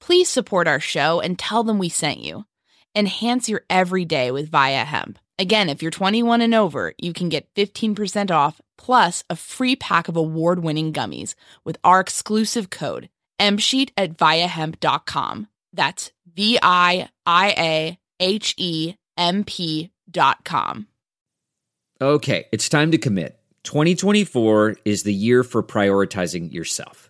Please support our show and tell them we sent you. Enhance your everyday with Viia Hemp. Again, if you're 21 and over, you can get 15% off plus a free pack of award winning gummies with our exclusive code MSheet at viiahemp.com. That's V I I A H E M P dot com. Okay, it's time to commit. 2024 is the year for prioritizing yourself.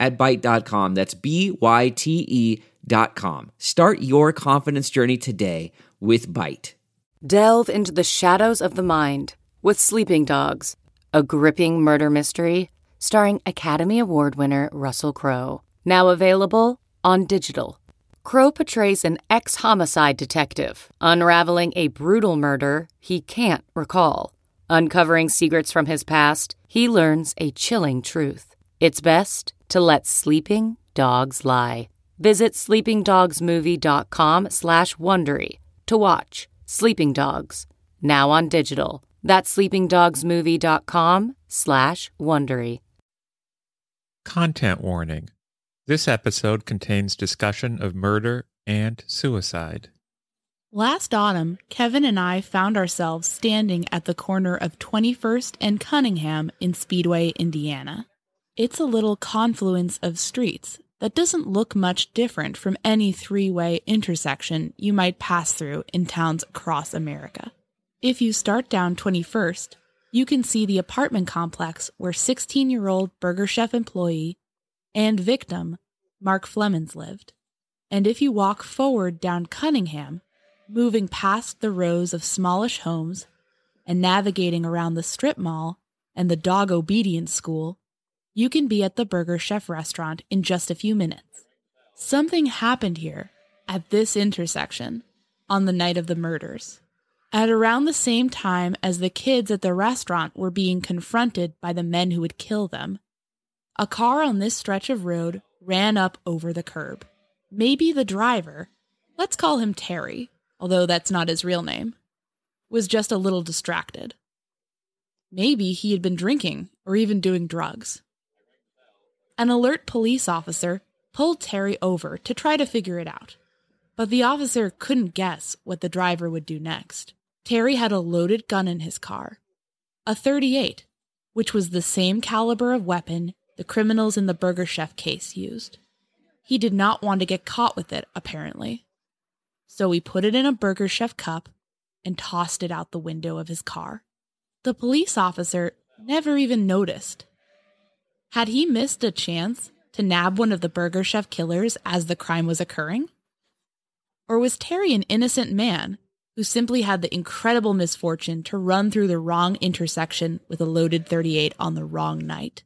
at Byte.com. That's B-Y-T-E dot com. Start your confidence journey today with Byte. Delve into the shadows of the mind with Sleeping Dogs, a gripping murder mystery starring Academy Award winner Russell Crowe. Now available on digital. Crowe portrays an ex homicide detective unraveling a brutal murder he can't recall. Uncovering secrets from his past, he learns a chilling truth. It's best to let sleeping dogs lie. Visit sleepingdogsmovie.com slash Wondery to watch Sleeping Dogs, now on digital. That's sleepingdogsmovie.com slash Wondery. Content warning. This episode contains discussion of murder and suicide. Last autumn, Kevin and I found ourselves standing at the corner of 21st and Cunningham in Speedway, Indiana. It's a little confluence of streets that doesn't look much different from any three way intersection you might pass through in towns across America. If you start down 21st, you can see the apartment complex where 16 year old Burger Chef employee and victim Mark Flemmonds lived. And if you walk forward down Cunningham, moving past the rows of smallish homes and navigating around the strip mall and the dog obedience school, you can be at the Burger Chef restaurant in just a few minutes. Something happened here at this intersection on the night of the murders. At around the same time as the kids at the restaurant were being confronted by the men who would kill them, a car on this stretch of road ran up over the curb. Maybe the driver, let's call him Terry, although that's not his real name, was just a little distracted. Maybe he had been drinking or even doing drugs. An alert police officer pulled Terry over to try to figure it out, but the officer couldn't guess what the driver would do next. Terry had a loaded gun in his car, a 38, which was the same caliber of weapon the criminals in the Burger Chef case used. He did not want to get caught with it, apparently. So he put it in a Burger Chef cup and tossed it out the window of his car. The police officer never even noticed. Had he missed a chance to nab one of the Burger Chef killers as the crime was occurring? Or was Terry an innocent man who simply had the incredible misfortune to run through the wrong intersection with a loaded 38 on the wrong night.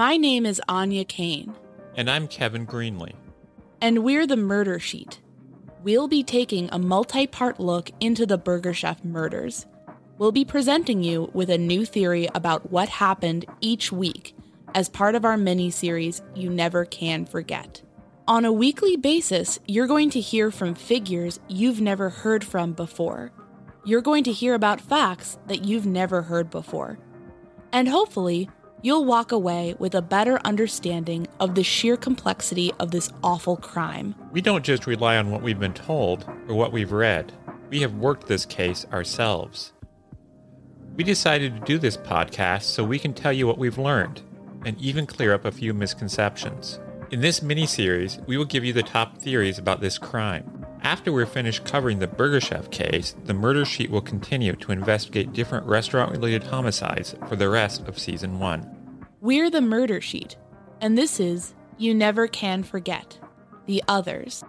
My name is Aine Cain. And I'm Kevin Greenlee. And we're the Murder Sheet. We'll be taking a multi part look into the Burger Chef murders. We'll be presenting you with a new theory about what happened each week as part of our mini series, You Never Can Forget. On a weekly basis, you're going to hear from figures you've never heard from before. You're going to hear about facts that you've never heard before. And hopefully, you'll walk away with a better understanding of the sheer complexity of this awful crime. We don't just rely on what we've been told or what we've read, we have worked this case ourselves. We decided to do this podcast so we can tell you what we've learned and even clear up a few misconceptions. In this mini series, we will give you the top theories about this crime. After we're finished covering the Burger Chef case, the Murder Sheet will continue to investigate different restaurant related homicides for the rest of season one. We're the Murder Sheet, and this is You Never Can Forget The Others.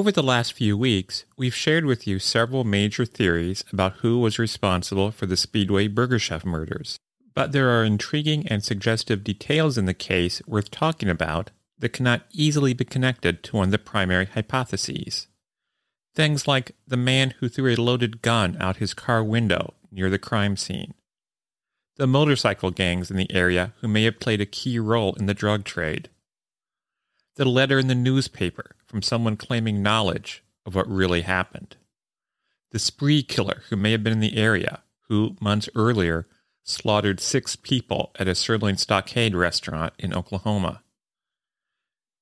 Over the last few weeks, we've shared with you several major theories about who was responsible for the Speedway Burger Chef murders. But there are intriguing and suggestive details in the case worth talking about that cannot easily be connected to one of the primary hypotheses. Things like the man who threw a loaded gun out his car window near the crime scene, the motorcycle gangs in the area who may have played a key role in the drug trade, the letter in the newspaper from someone claiming knowledge of what really happened. The spree killer who may have been in the area, who, months earlier, slaughtered six people at a sirloin stockade restaurant in Oklahoma.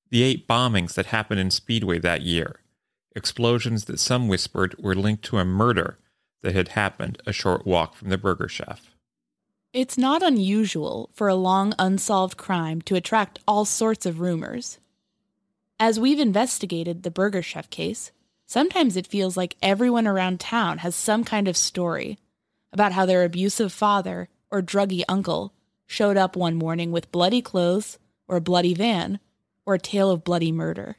The eight bombings that happened in Speedway that year, explosions that some whispered were linked to a murder that had happened a short walk from the burger chef. It's not unusual for a long unsolved crime to attract all sorts of rumors. As we've investigated the Burger Chef case, sometimes it feels like everyone around town has some kind of story about how their abusive father or druggy uncle showed up one morning with bloody clothes or a bloody van or a tale of bloody murder.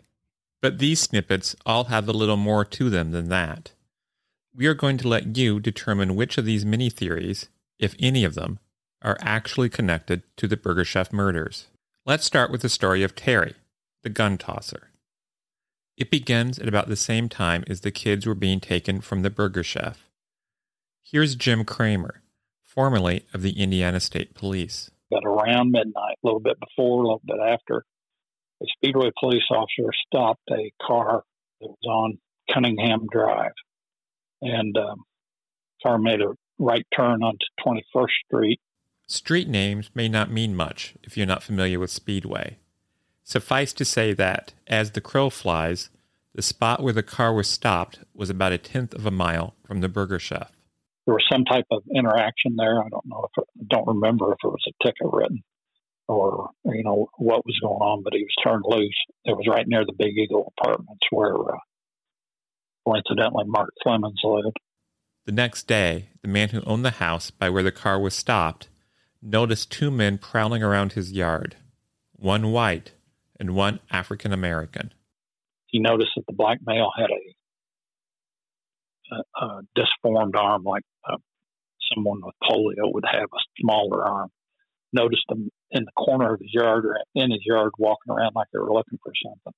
But these snippets all have a little more to them than that. We are going to let you determine which of these mini theories, if any of them, are actually connected to the Burger Chef murders. Let's start with the story of Terry, the gun tosser. It begins at about the same time as the kids were being taken from the burger chef. Here's Jim Kramer, formerly of the Indiana State Police. About around midnight, a little bit before, a little bit after, a Speedway police officer stopped a car that was on Cunningham Drive. And um, car made a right turn onto 21st Street. Street names may not mean much if you're not familiar with Speedway. Suffice to say that, as the crow flies, the spot where the car was stopped was about a tenth of a mile from the burger chef. There was some type of interaction there. I don't know if I don't remember if it was a ticket written or you know what was going on, but he was turned loose. It was right near the Big Eagle Apartments where, uh, coincidentally, Mark Flemmonds lived. The next day, the man who owned the house by where the car was stopped noticed two men prowling around his yard, one white and one African American. He noticed that the black male had a, a, a disformed arm, like uh, someone with polio would have a smaller arm. Noticed them in the corner of his yard or in his yard walking around like they were looking for something.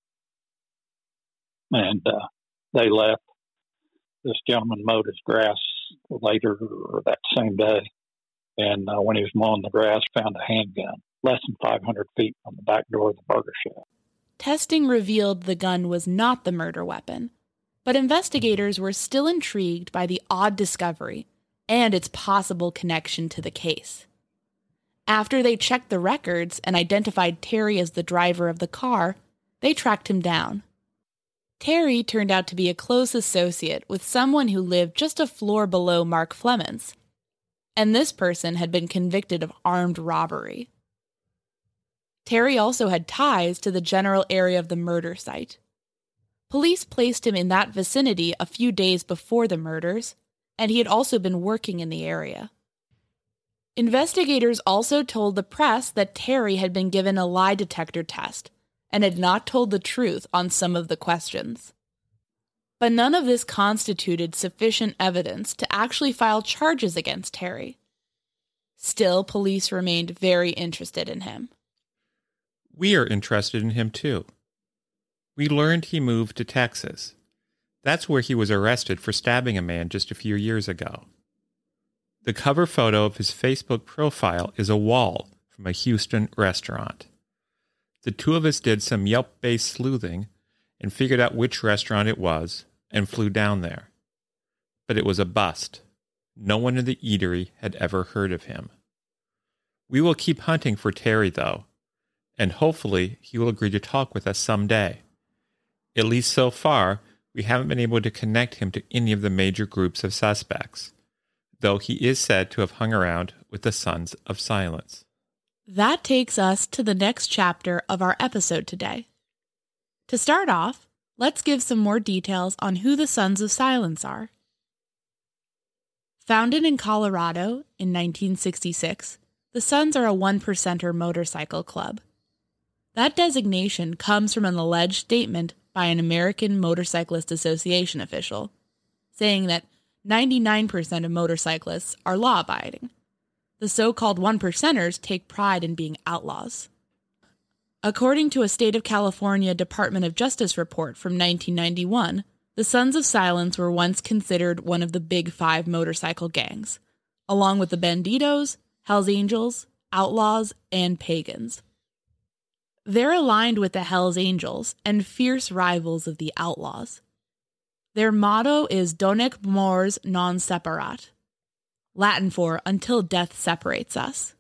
And uh, they left. This gentleman mowed his grass later or that same day. And uh, when he was mowing the grass, found a handgun less than 500 feet from the back door of the burger shop. Testing revealed the gun was not the murder weapon, but investigators were still intrigued by the odd discovery and its possible connection to the case. After they checked the records and identified Terry as the driver of the car, they tracked him down. Terry turned out to be a close associate with someone who lived just a floor below Mark Flemmonds, and this person had been convicted of armed robbery. Terry also had ties to the general area of the murder site. Police placed him in that vicinity a few days before the murders, and he had also been working in the area. Investigators also told the press that Terry had been given a lie detector test and had not told the truth on some of the questions. But none of this constituted sufficient evidence to actually file charges against Terry. Still, police remained very interested in him. We are interested in him too. We learned he moved to Texas. That's where he was arrested for stabbing a man just a few years ago. The cover photo of his Facebook profile is a wall from a Houston restaurant. The two of us did some Yelp based sleuthing and figured out which restaurant it was and flew down there. But it was a bust. No one in the eatery had ever heard of him. We will keep hunting for Terry, though, and hopefully he will agree to talk with us someday. At least so far, we haven't been able to connect him to any of the major groups of suspects, though he is said to have hung around with the Sons of Silence. That takes us to the next chapter of our episode today. To start off, let's give some more details on who the Sons of Silence are. Founded in Colorado in 1966, the Sons are a one percenter motorcycle club. That designation comes from an alleged statement by an American Motorcyclist Association official, saying that 99% of motorcyclists are law abiding. The so called one percenters take pride in being outlaws. According to a State of California Department of Justice report from 1991, the Sons of Silence were once considered one of the big five motorcycle gangs, along with the Bandidos, Hells Angels, Outlaws, and Pagans. They're aligned with the Hells Angels and fierce rivals of the Outlaws. Their motto is Donec mors non separat, Latin for until death separates us.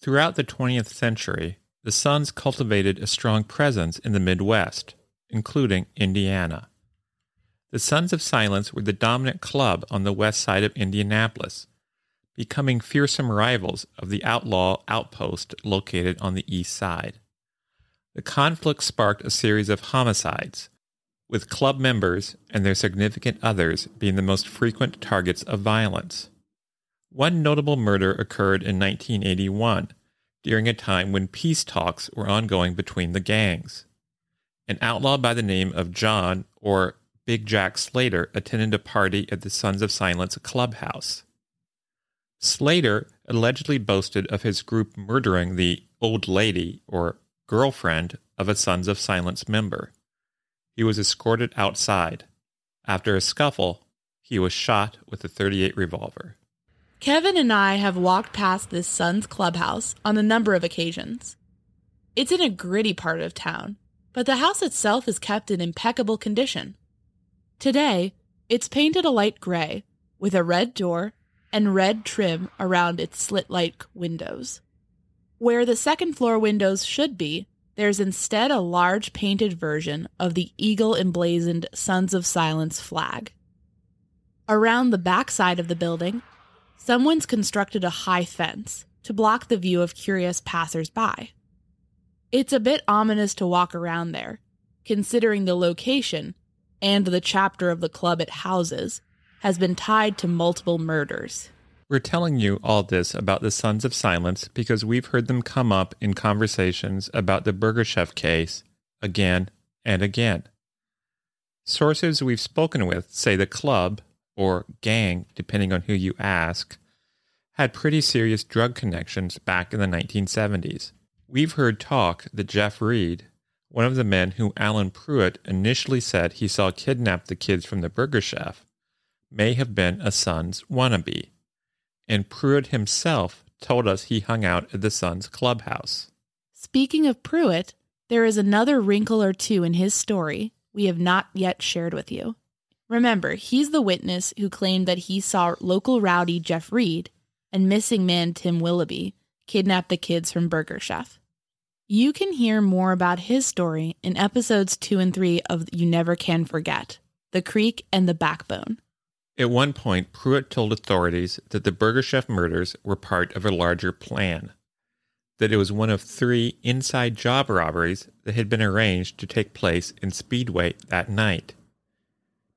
Throughout the 20th century, the Sons cultivated a strong presence in the Midwest, including Indiana. The Sons of Silence were the dominant club on the west side of Indianapolis, becoming fearsome rivals of the outlaw outpost located on the east side. The conflict sparked a series of homicides, with club members and their significant others being the most frequent targets of violence. One notable murder occurred in 1981 during a time when peace talks were ongoing between the gangs. An outlaw by the name of John or Big Jack Slater attended a party at the Sons of Silence clubhouse. Slater allegedly boasted of his group murdering the old lady or girlfriend of a Sons of Silence member. He was escorted outside. After a scuffle, he was shot with a 38 revolver. Kevin and I have walked past this Sons clubhouse on a number of occasions. It's in a gritty part of town, but the house itself is kept in impeccable condition. Today, it's painted a light gray with a red door and red trim around its slit like windows. Where the second floor windows should be, there's instead a large painted version of the eagle emblazoned Sons of Silence flag. Around the backside of the building, someone's constructed a high fence, to block the view of curious passersby. It's a bit ominous to walk around there, considering the location and the chapter of the club it houses has been tied to multiple murders. We're telling you all this about the Sons of Silence because we've heard them come up in conversations about the Burger Chef case again and again. Sources we've spoken with say the club, or gang, depending on who you ask, had pretty serious drug connections back in the 1970s. We've heard talk that Jeff Reed, one of the men who Alan Pruitt initially said he saw kidnap the kids from the Burger Chef, may have been a son's wannabe. And Pruitt himself told us he hung out at the Sons clubhouse. Speaking of Pruitt, there is another wrinkle or two in his story we have not yet shared with you. Remember, he's the witness who claimed that he saw local rowdy Jeff Reed and missing man Tim Willoughby kidnap the kids from Burger Chef. You can hear more about his story in episodes 2 and 3 of You Never Can Forget The Creek and the Backbone. At one point, Pruitt told authorities that the Burger Chef murders were part of a larger plan, that it was one of three inside job robberies that had been arranged to take place in Speedway that night.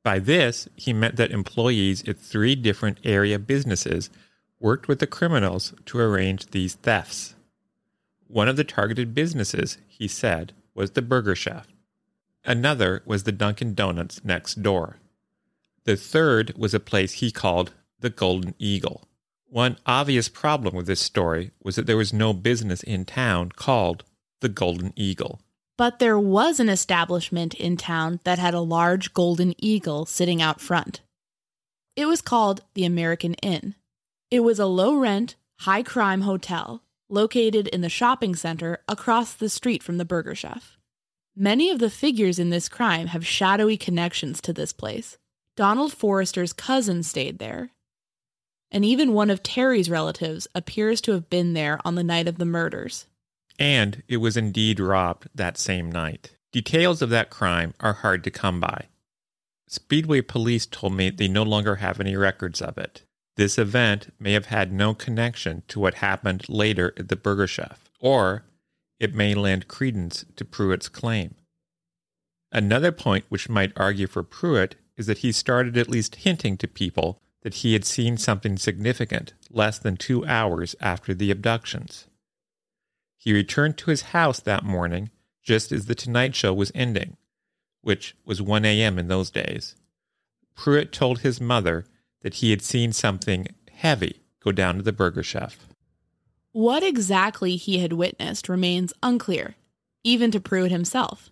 By this, he meant that employees at three different area businesses worked with the criminals to arrange these thefts. One of the targeted businesses, he said, was the Burger Chef. Another was the Dunkin' Donuts next door. The third was a place he called the Golden Eagle. One obvious problem with this story was that there was no business in town called the Golden Eagle. But there was an establishment in town that had a large golden eagle sitting out front. It was called the American Inn. It was a low rent, high crime hotel located in the shopping center across the street from the Burger Chef. Many of the figures in this crime have shadowy connections to this place. Donald Forrester's cousin stayed there. And even one of Terry's relatives appears to have been there on the night of the murders. And it was indeed robbed that same night. Details of that crime are hard to come by. Speedway police told me they no longer have any records of it. This event may have had no connection to what happened later at the Burger Chef, or it may lend credence to Pruitt's claim. Another point which might argue for Pruitt is that he started at least hinting to people that he had seen something significant less than two hours after the abductions. He returned to his house that morning just as the Tonight Show was ending, which was 1 a.m. in those days. Pruitt told his mother that he had seen something heavy go down to the Burger Chef. What exactly he had witnessed remains unclear, even to Pruitt himself.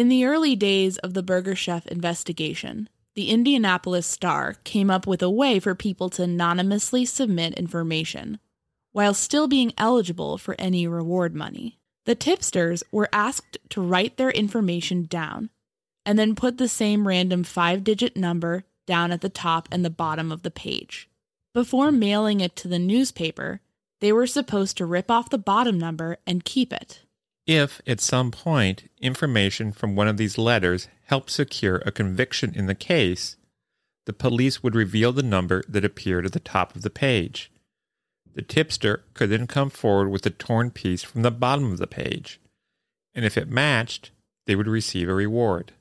In the early days of the Burger Chef investigation, the Indianapolis Star came up with a way for people to anonymously submit information, while still being eligible for any reward money. The tipsters were asked to write their information down and then put the same random five digit number down at the top and the bottom of the page. Before mailing it to the newspaper, they were supposed to rip off the bottom number and keep it. If, at some point, information from one of these letters helped secure a conviction in the case, the police would reveal the number that appeared at the top of the page. The tipster could then come forward with a torn piece from the bottom of the page, and if it matched, they would receive a reward.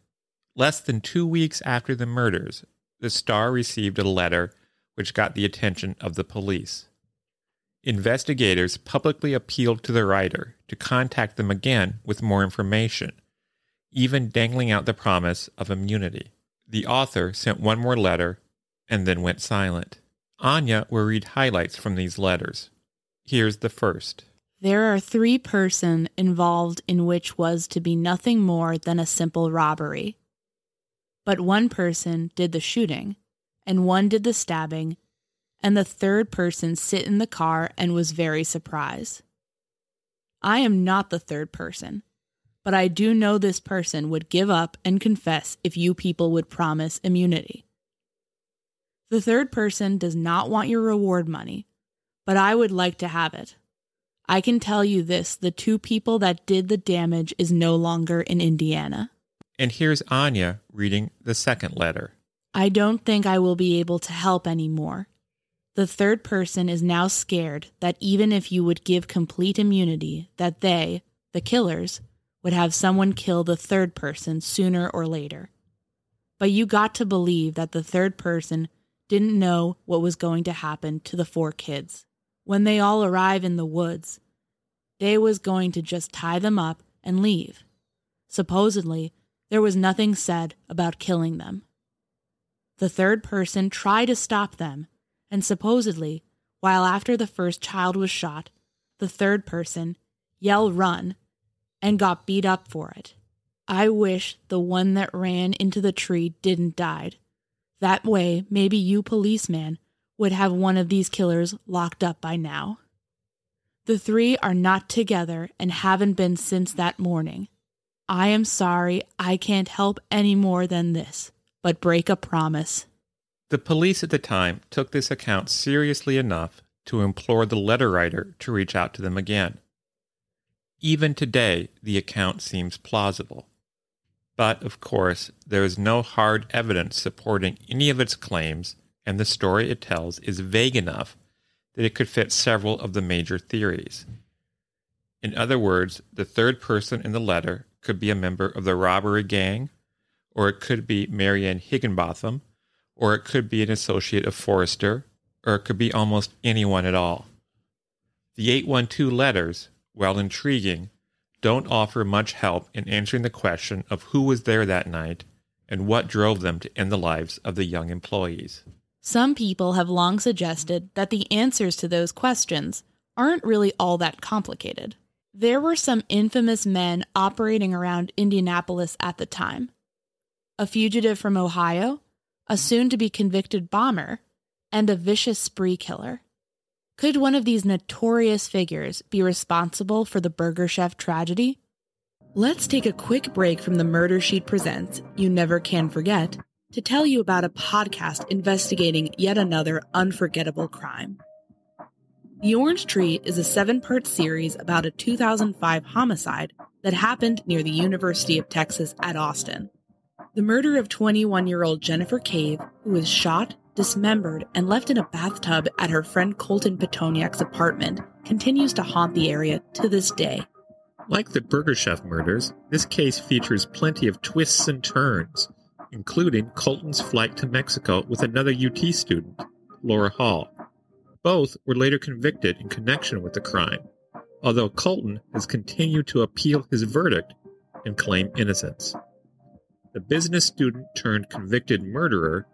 Less than two weeks after the murders, the Star received a letter which got the attention of the police. Investigators publicly appealed to the writer to contact them again with more information, even dangling out the promise of immunity. The author sent one more letter and then went silent. Aine will read highlights from these letters. Here's the first. There are three person involved in which was to be nothing more than a simple robbery. But one person did the shooting, and one did the stabbing, and the third person sit in the car and was very surprised. I am not the third person, but I do know this person would give up and confess if you people would promise immunity. The third person does not want your reward money, but I would like to have it. I can tell you this the two people that did the damage is no longer in Indiana. And here's Aine reading the second letter. I don't think I will be able to help anymore. The third person is now scared that even if you would give complete immunity, that they, the killers, would have someone kill the third person sooner or later. But you got to believe that the third person didn't know what was going to happen to the four kids. When they all arrive in the woods, they was going to just tie them up and leave. Supposedly, there was nothing said about killing them. The third person tried to stop them, and supposedly, while after the first child was shot, the third person yelled run and got beat up for it. I wish the one that ran into the tree didn't died. That way, maybe you policeman would have one of these killers locked up by now. The three are not together and haven't been since that morning. I am sorry I can't help any more than this, but break a promise. The police at the time took this account seriously enough to implore the letter writer to reach out to them again. Even today, the account seems plausible. But, of course, there is no hard evidence supporting any of its claims, and the story it tells is vague enough that it could fit several of the major theories. In other words, the third person in the letter could be a member of the robbery gang, or it could be Marianne Higginbotham, or it could be an associate of Forrester, or it could be almost anyone at all. The 812 letters, while intriguing, don't offer much help in answering the question of who was there that night and what drove them to end the lives of the young employees. Some people have long suggested that the answers to those questions aren't really all that complicated. There were some infamous men operating around Indianapolis at the time a fugitive from Ohio, a soon to be convicted bomber, and a vicious spree killer. Could one of these notorious figures be responsible for the Burger Chef tragedy? Let's take a quick break from the Murder Sheet Presents You Never Can Forget to tell you about a podcast investigating yet another unforgettable crime. The Orange Tree is a seven part series about a 2005 homicide that happened near the University of Texas at Austin. The murder of 21 year old Jennifer Cave, who was shot, dismembered, and left in a bathtub at her friend Colton Pitonyak's apartment, continues to haunt the area to this day. Like the Burger Chef murders, this case features plenty of twists and turns, including Colton's flight to Mexico with another UT student, Laura Hall. Both were later convicted in connection with the crime, although Colton has continued to appeal his verdict and claim innocence. The business student turned convicted murderer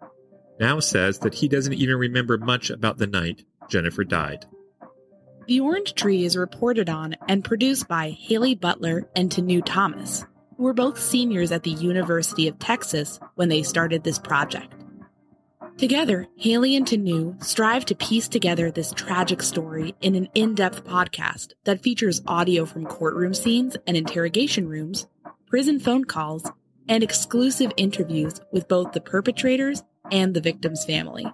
now says that he doesn't even remember much about the night Jennifer died. The Orange Tree is reported on and produced by Haley Butler and Tanu Thomas, who were both seniors at the University of Texas when they started this project. Together, Haley and Tanu strive to piece together this tragic story in an in depth podcast that features audio from courtroom scenes and interrogation rooms, prison phone calls, and exclusive interviews with both the perpetrators and the victim's family.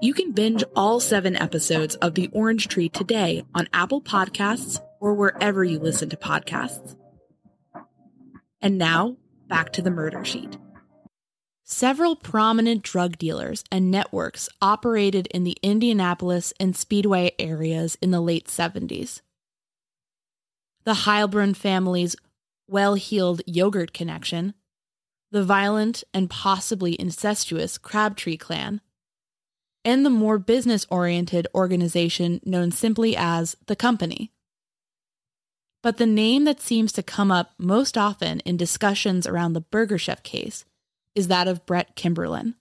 You can binge all seven episodes of The Orange Tree today on Apple Podcasts or wherever you listen to podcasts. And now, back to the murder sheet. Several prominent drug dealers and networks operated in the Indianapolis and Speedway areas in the late 70s. The Heilbrunn family's well heeled yogurt connection, the violent and possibly incestuous Crabtree clan, and the more business oriented organization known simply as the Company. But the name that seems to come up most often in discussions around the Burger Chef case is that of Brett Kimberlin.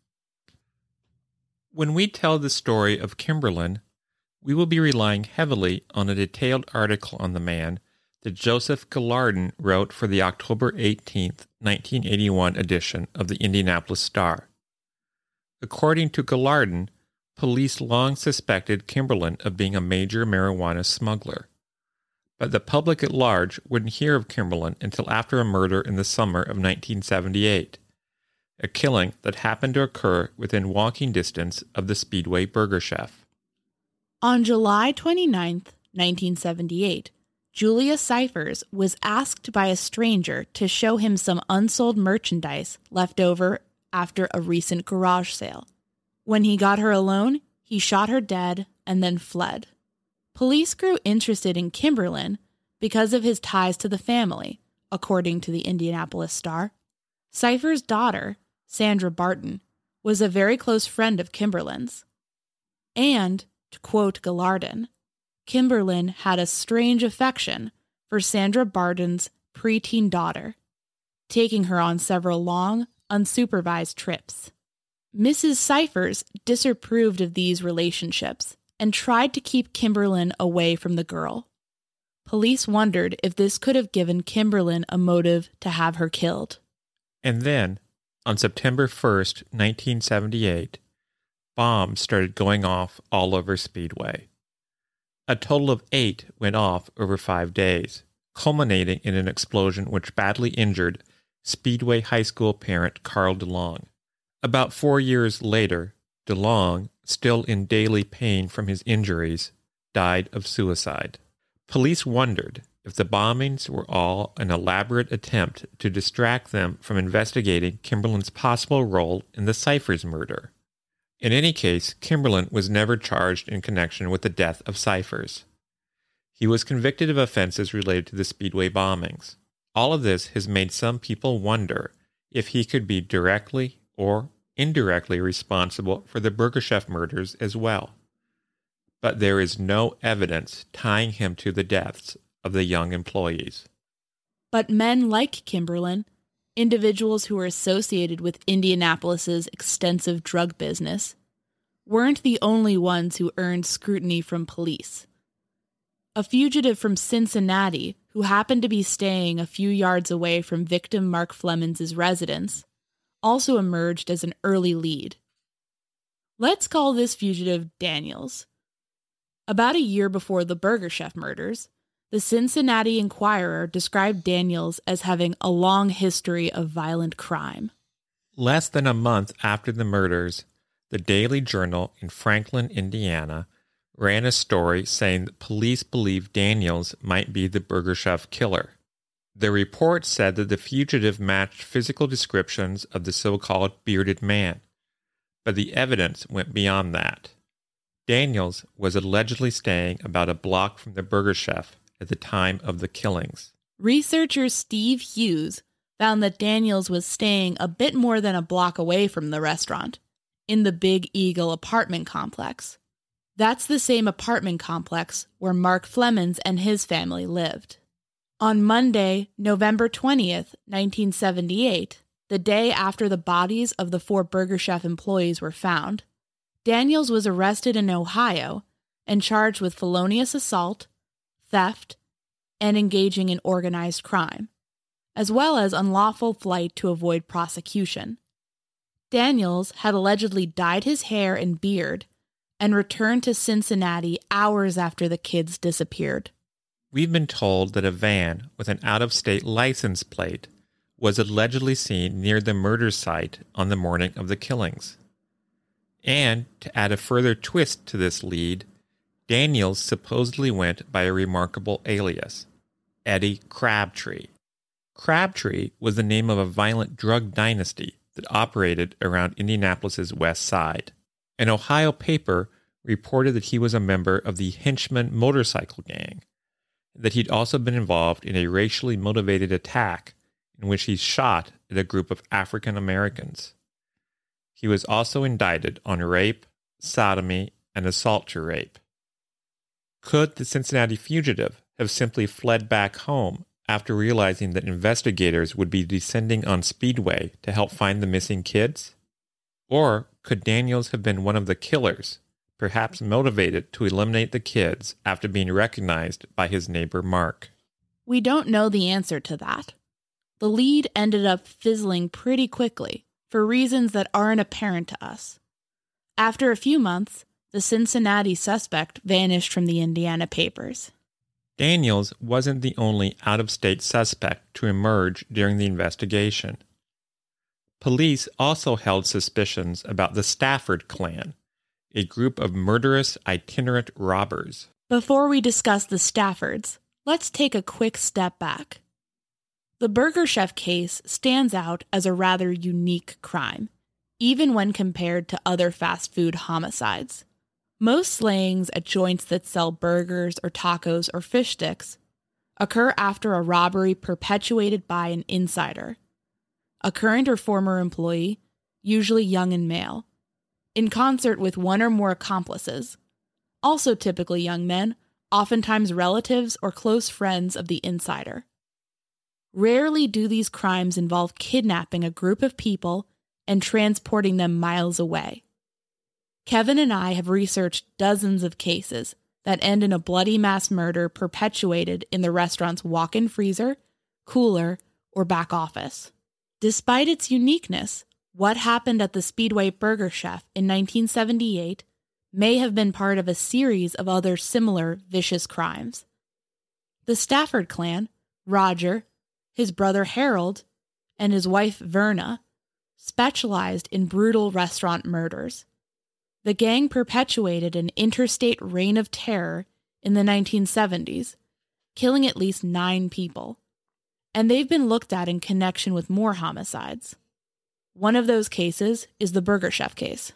When we tell the story of Kimberlin, we will be relying heavily on a detailed article on the man that Joseph Gelarden wrote for the October 18, 1981 edition of the Indianapolis Star. According to Gallardon, Police long suspected Kimberlin of being a major marijuana smuggler. But the public at large wouldn't hear of Kimberlin until after a murder in the summer of 1978, a killing that happened to occur within walking distance of the Speedway Burger Chef. On July 29, 1978, Julia Scyphers was asked by a stranger to show him some unsold merchandise left over after a recent garage sale. When he got her alone, he shot her dead and then fled. Police grew interested in Kimberlin because of his ties to the family, according to the Indianapolis Star. Scyphers' daughter, Sandra Barton, was a very close friend of Kimberlin's. And, to quote Gelarden, Kimberlin had a strange affection for Sandra Barton's preteen daughter, taking her on several long, unsupervised trips. Mrs. Scyphers disapproved of these relationships and tried to keep Kimberlin away from the girl. Police wondered if this could have given Kimberlin a motive to have her killed. And then, on September 1st, 1978, bombs started going off all over Speedway. A total of eight went off over five days, culminating in an explosion which badly injured Speedway High School parent Carl DeLong. About four years later, DeLong, still in daily pain from his injuries, died of suicide. Police wondered if the bombings were all an elaborate attempt to distract them from investigating Kimberlin's possible role in the Scyphers' murder. In any case, Kimberlin was never charged in connection with the death of Scyphers. He was convicted of offenses related to the Speedway bombings. All of this has made some people wonder if he could be directly or indirectly responsible for the Burgerchef murders as well. But there is no evidence tying him to the deaths of the young employees. But men like Kimberlin, individuals who were associated with Indianapolis's extensive drug business, weren't the only ones who earned scrutiny from police. A fugitive from Cincinnati who happened to be staying a few yards away from victim Mark Flemmonds' residence also emerged as an early lead. Let's call this fugitive Daniels. About a year before the Burger Chef murders, the Cincinnati Enquirer described Daniels as having a long history of violent crime. Less than a month after the murders, the Daily Journal in Franklin, Indiana, ran a story saying that police believed Daniels might be the Burger Chef killer. The report said that the fugitive matched physical descriptions of the so called bearded man, but the evidence went beyond that. Daniels was allegedly staying about a block from the Burger Chef at the time of the killings. Researcher Steve Hughes found that Daniels was staying a bit more than a block away from the restaurant, in the Big Eagle apartment complex. That's the same apartment complex where Mark Flemmonds and his family lived. On Monday, November 20th, 1978, the day after the bodies of the four Burger Chef employees were found, Daniels was arrested in Ohio and charged with felonious assault, theft, and engaging in organized crime, as well as unlawful flight to avoid prosecution. Daniels had allegedly dyed his hair and beard and returned to Cincinnati hours after the kids disappeared. We've been told that a van with an out of state license plate was allegedly seen near the murder site on the morning of the killings. And to add a further twist to this lead, Daniels supposedly went by a remarkable alias, Eddie Crabtree. Crabtree was the name of a violent drug dynasty that operated around Indianapolis's west side. An Ohio paper reported that he was a member of the Henchman motorcycle gang, and that he'd also been involved in a racially motivated attack in which he shot at a group of African Americans. He was also indicted on rape, sodomy, and assault to rape. Could the Cincinnati fugitive have simply fled back home after realizing that investigators would be descending on Speedway to help find the missing kids? Or could Daniels have been one of the killers, perhaps motivated to eliminate the kids after being recognized by his neighbor Mark? We don't know the answer to that. The lead ended up fizzling pretty quickly for reasons that aren't apparent to us. After a few months, the Cincinnati suspect vanished from the Indiana papers. Daniels wasn't the only out of state suspect to emerge during the investigation. Police also held suspicions about the Stafford clan, a group of murderous itinerant robbers. Before we discuss the Staffords, let's take a quick step back. The Burger Chef case stands out as a rather unique crime, even when compared to other fast food homicides. Most slayings at joints that sell burgers or tacos or fish sticks occur after a robbery perpetuated by an insider, a current or former employee, usually young and male, in concert with one or more accomplices, also typically young men, oftentimes relatives or close friends of the insider. Rarely do these crimes involve kidnapping a group of people and transporting them miles away. Kevin and I have researched dozens of cases that end in a bloody mass murder perpetuated in the restaurant's walk in freezer, cooler, or back office. Despite its uniqueness, what happened at the Speedway Burger Chef in 1978 may have been part of a series of other similar vicious crimes. The Stafford clan, Roger, his brother Harold, and his wife Verna, specialized in brutal restaurant murders. The gang perpetuated an interstate reign of terror in the 1970s, killing at least nine people. And they've been looked at in connection with more homicides. One of those cases is the Burger Chef case.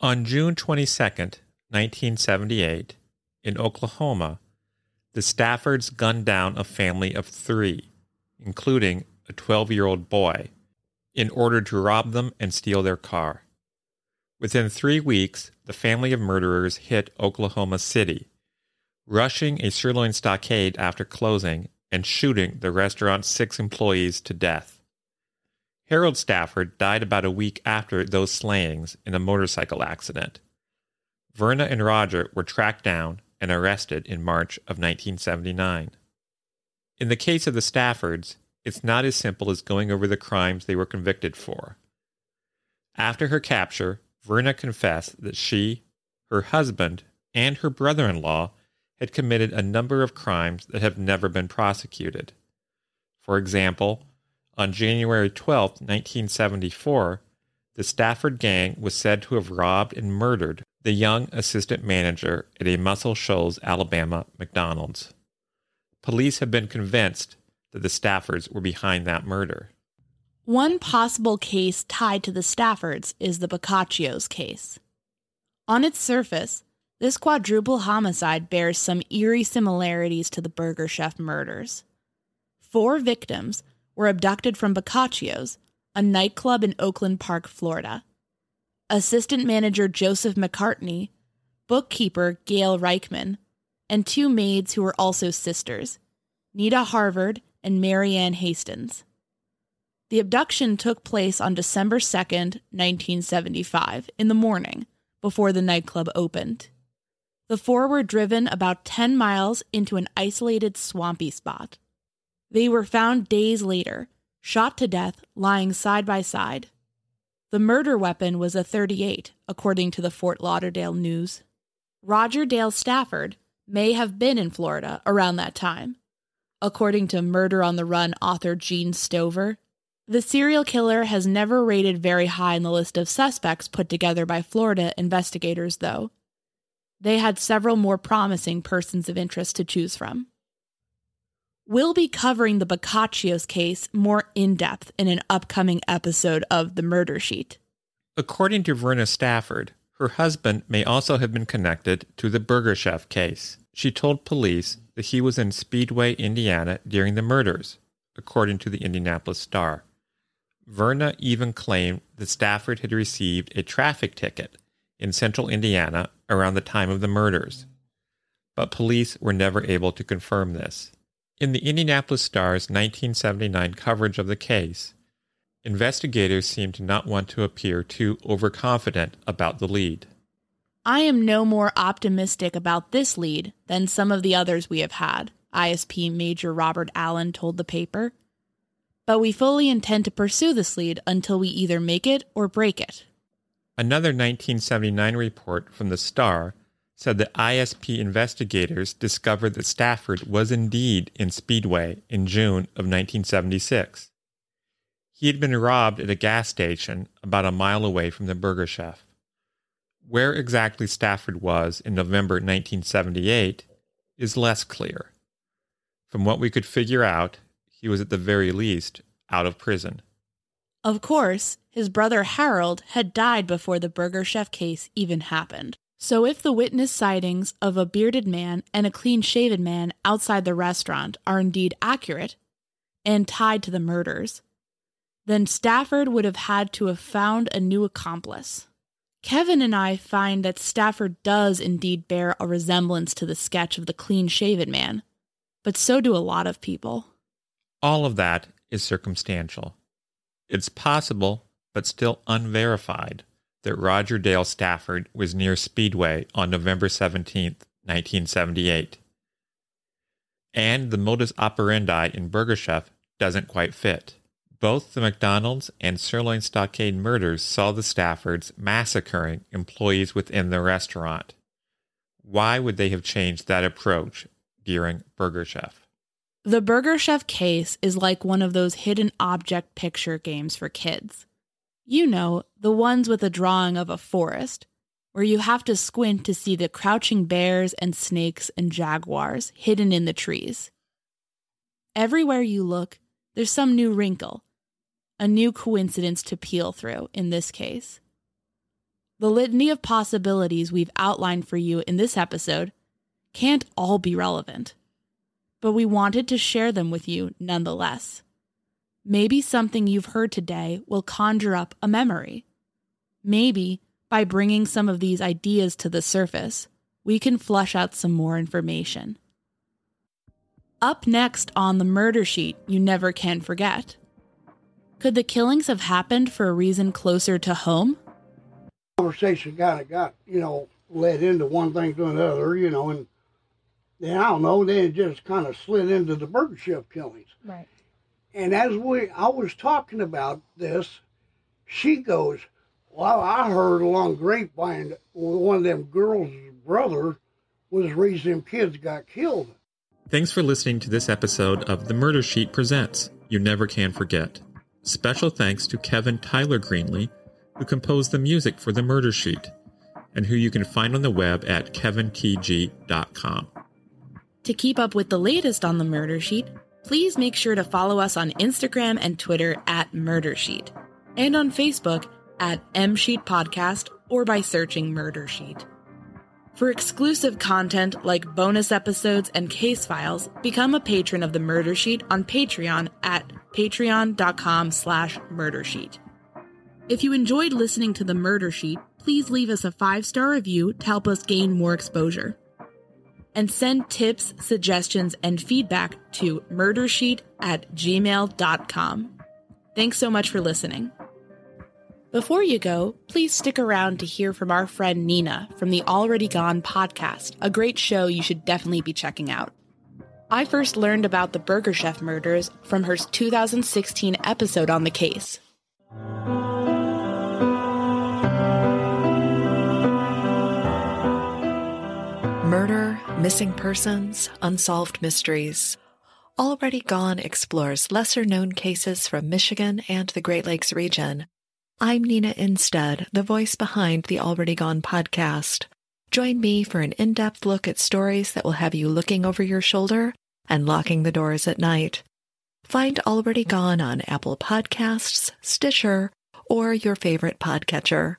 On June 22, 1978, in Oklahoma, the Staffords gunned down a family of three, including a 12 year old boy, in order to rob them and steal their car. Within three weeks, the family of murderers hit Oklahoma City, rushing a sirloin stockade after closing and shooting the restaurant's six employees to death. Harold Stafford died about a week after those slayings in a motorcycle accident. Verna and Roger were tracked down and arrested in March of 1979. In the case of the Staffords, it's not as simple as going over the crimes they were convicted for. After her capture, Verna confessed that she, her husband, and her brother in law had committed a number of crimes that have never been prosecuted. For example, on January 12, 1974, the Stafford gang was said to have robbed and murdered the young assistant manager at a Muscle Shoals, Alabama McDonald's. Police have been convinced that the Staffords were behind that murder. One possible case tied to the Staffords is the Boccaccio's case. On its surface, this quadruple homicide bears some eerie similarities to the Burger Chef murders. Four victims were abducted from Boccaccio's, a nightclub in Oakland Park, Florida. Assistant manager Joseph McCartney, bookkeeper Gail Reichman, and two maids who were also sisters, Nita Harvard and Marianne Hastings. The abduction took place on December 2nd, 1975, in the morning, before the nightclub opened. The four were driven about 10 miles into an isolated swampy spot. They were found days later, shot to death, lying side by side. The murder weapon was a 38, according to the Fort Lauderdale News. Roger Dale Stafford may have been in Florida around that time. According to Murder on the Run author Gene Stover, the serial killer has never rated very high in the list of suspects put together by Florida investigators, though. They had several more promising persons of interest to choose from. We'll be covering the Boccaccio's case more in depth in an upcoming episode of The Murder Sheet. According to Verna Stafford, her husband may also have been connected to the Burger Chef case. She told police that he was in Speedway, Indiana during the murders, according to the Indianapolis Star. Verna even claimed that Stafford had received a traffic ticket in central Indiana around the time of the murders, but police were never able to confirm this. In the Indianapolis Star's 1979 coverage of the case, investigators seemed to not want to appear too overconfident about the lead. I am no more optimistic about this lead than some of the others we have had, ISP Major Robert Allen told the paper but we fully intend to pursue this lead until we either make it or break it. Another 1979 report from the Star said that ISP investigators discovered that Stafford was indeed in Speedway in June of 1976. He had been robbed at a gas station about a mile away from the Burger Chef. Where exactly Stafford was in November 1978 is less clear. From what we could figure out, he was at the very least out of prison. Of course, his brother Harold had died before the Burger Chef case even happened. So, if the witness sightings of a bearded man and a clean shaven man outside the restaurant are indeed accurate and tied to the murders, then Stafford would have had to have found a new accomplice. Kevin and I find that Stafford does indeed bear a resemblance to the sketch of the clean shaven man, but so do a lot of people. All of that is circumstantial. It's possible, but still unverified, that Roger Dale Stafford was near Speedway on November 17, 1978. And the modus operandi in Burger Chef doesn't quite fit. Both the McDonald's and Sirloin Stockade murders saw the Staffords massacring employees within the restaurant. Why would they have changed that approach during Burger Chef? The Burger Chef case is like one of those hidden object picture games for kids. You know, the ones with a drawing of a forest, where you have to squint to see the crouching bears and snakes and jaguars hidden in the trees. Everywhere you look, there's some new wrinkle, a new coincidence to peel through in this case. The litany of possibilities we've outlined for you in this episode can't all be relevant but we wanted to share them with you nonetheless. Maybe something you've heard today will conjure up a memory. Maybe by bringing some of these ideas to the surface, we can flush out some more information. Up next on the murder sheet you never can forget. Could the killings have happened for a reason closer to home? Conversation kind of got, you know, led into one thing to another, you know, and then I don't know, then it just kind of slid into the Burger Chef killings. Right. And as we, I was talking about this, she goes, "Well, I heard along grapevine one of them girls' brother was the reason them kids got killed." Thanks for listening to this episode of The Murder Sheet Presents You Never Can Forget. Special thanks to Kevin Tyler Greenlee, who composed the music for The Murder Sheet. and who you can find on the web at kevintg.com. To keep up with the latest on the murder sheet, please make sure to follow us on Instagram and Twitter at Murder Sheet, and on Facebook at M Sheet Podcast or by searching Murder Sheet. For exclusive content like bonus episodes and case files, become a patron of the Murder Sheet on Patreon at patreon.com slash murdersheet. If you enjoyed listening to the Murder Sheet, please leave us a five-star review to help us gain more exposure. And send tips, suggestions, and feedback to murdersheet at gmail.com. Thanks so much for listening. Before you go, please stick around to hear from our friend Nina from the Already Gone podcast, a great show you should definitely be checking out. I first learned about the Burger Chef murders from her 2016 episode on the case. Murder, missing persons, unsolved mysteries. Already Gone explores lesser known cases from Michigan and the Great Lakes region. I'm Nina Innsted, the voice behind the Already Gone podcast. Join me for an in depth look at stories that will have you looking over your shoulder and locking the doors at night. Find Already Gone on Apple Podcasts, Stitcher, or your favorite podcatcher.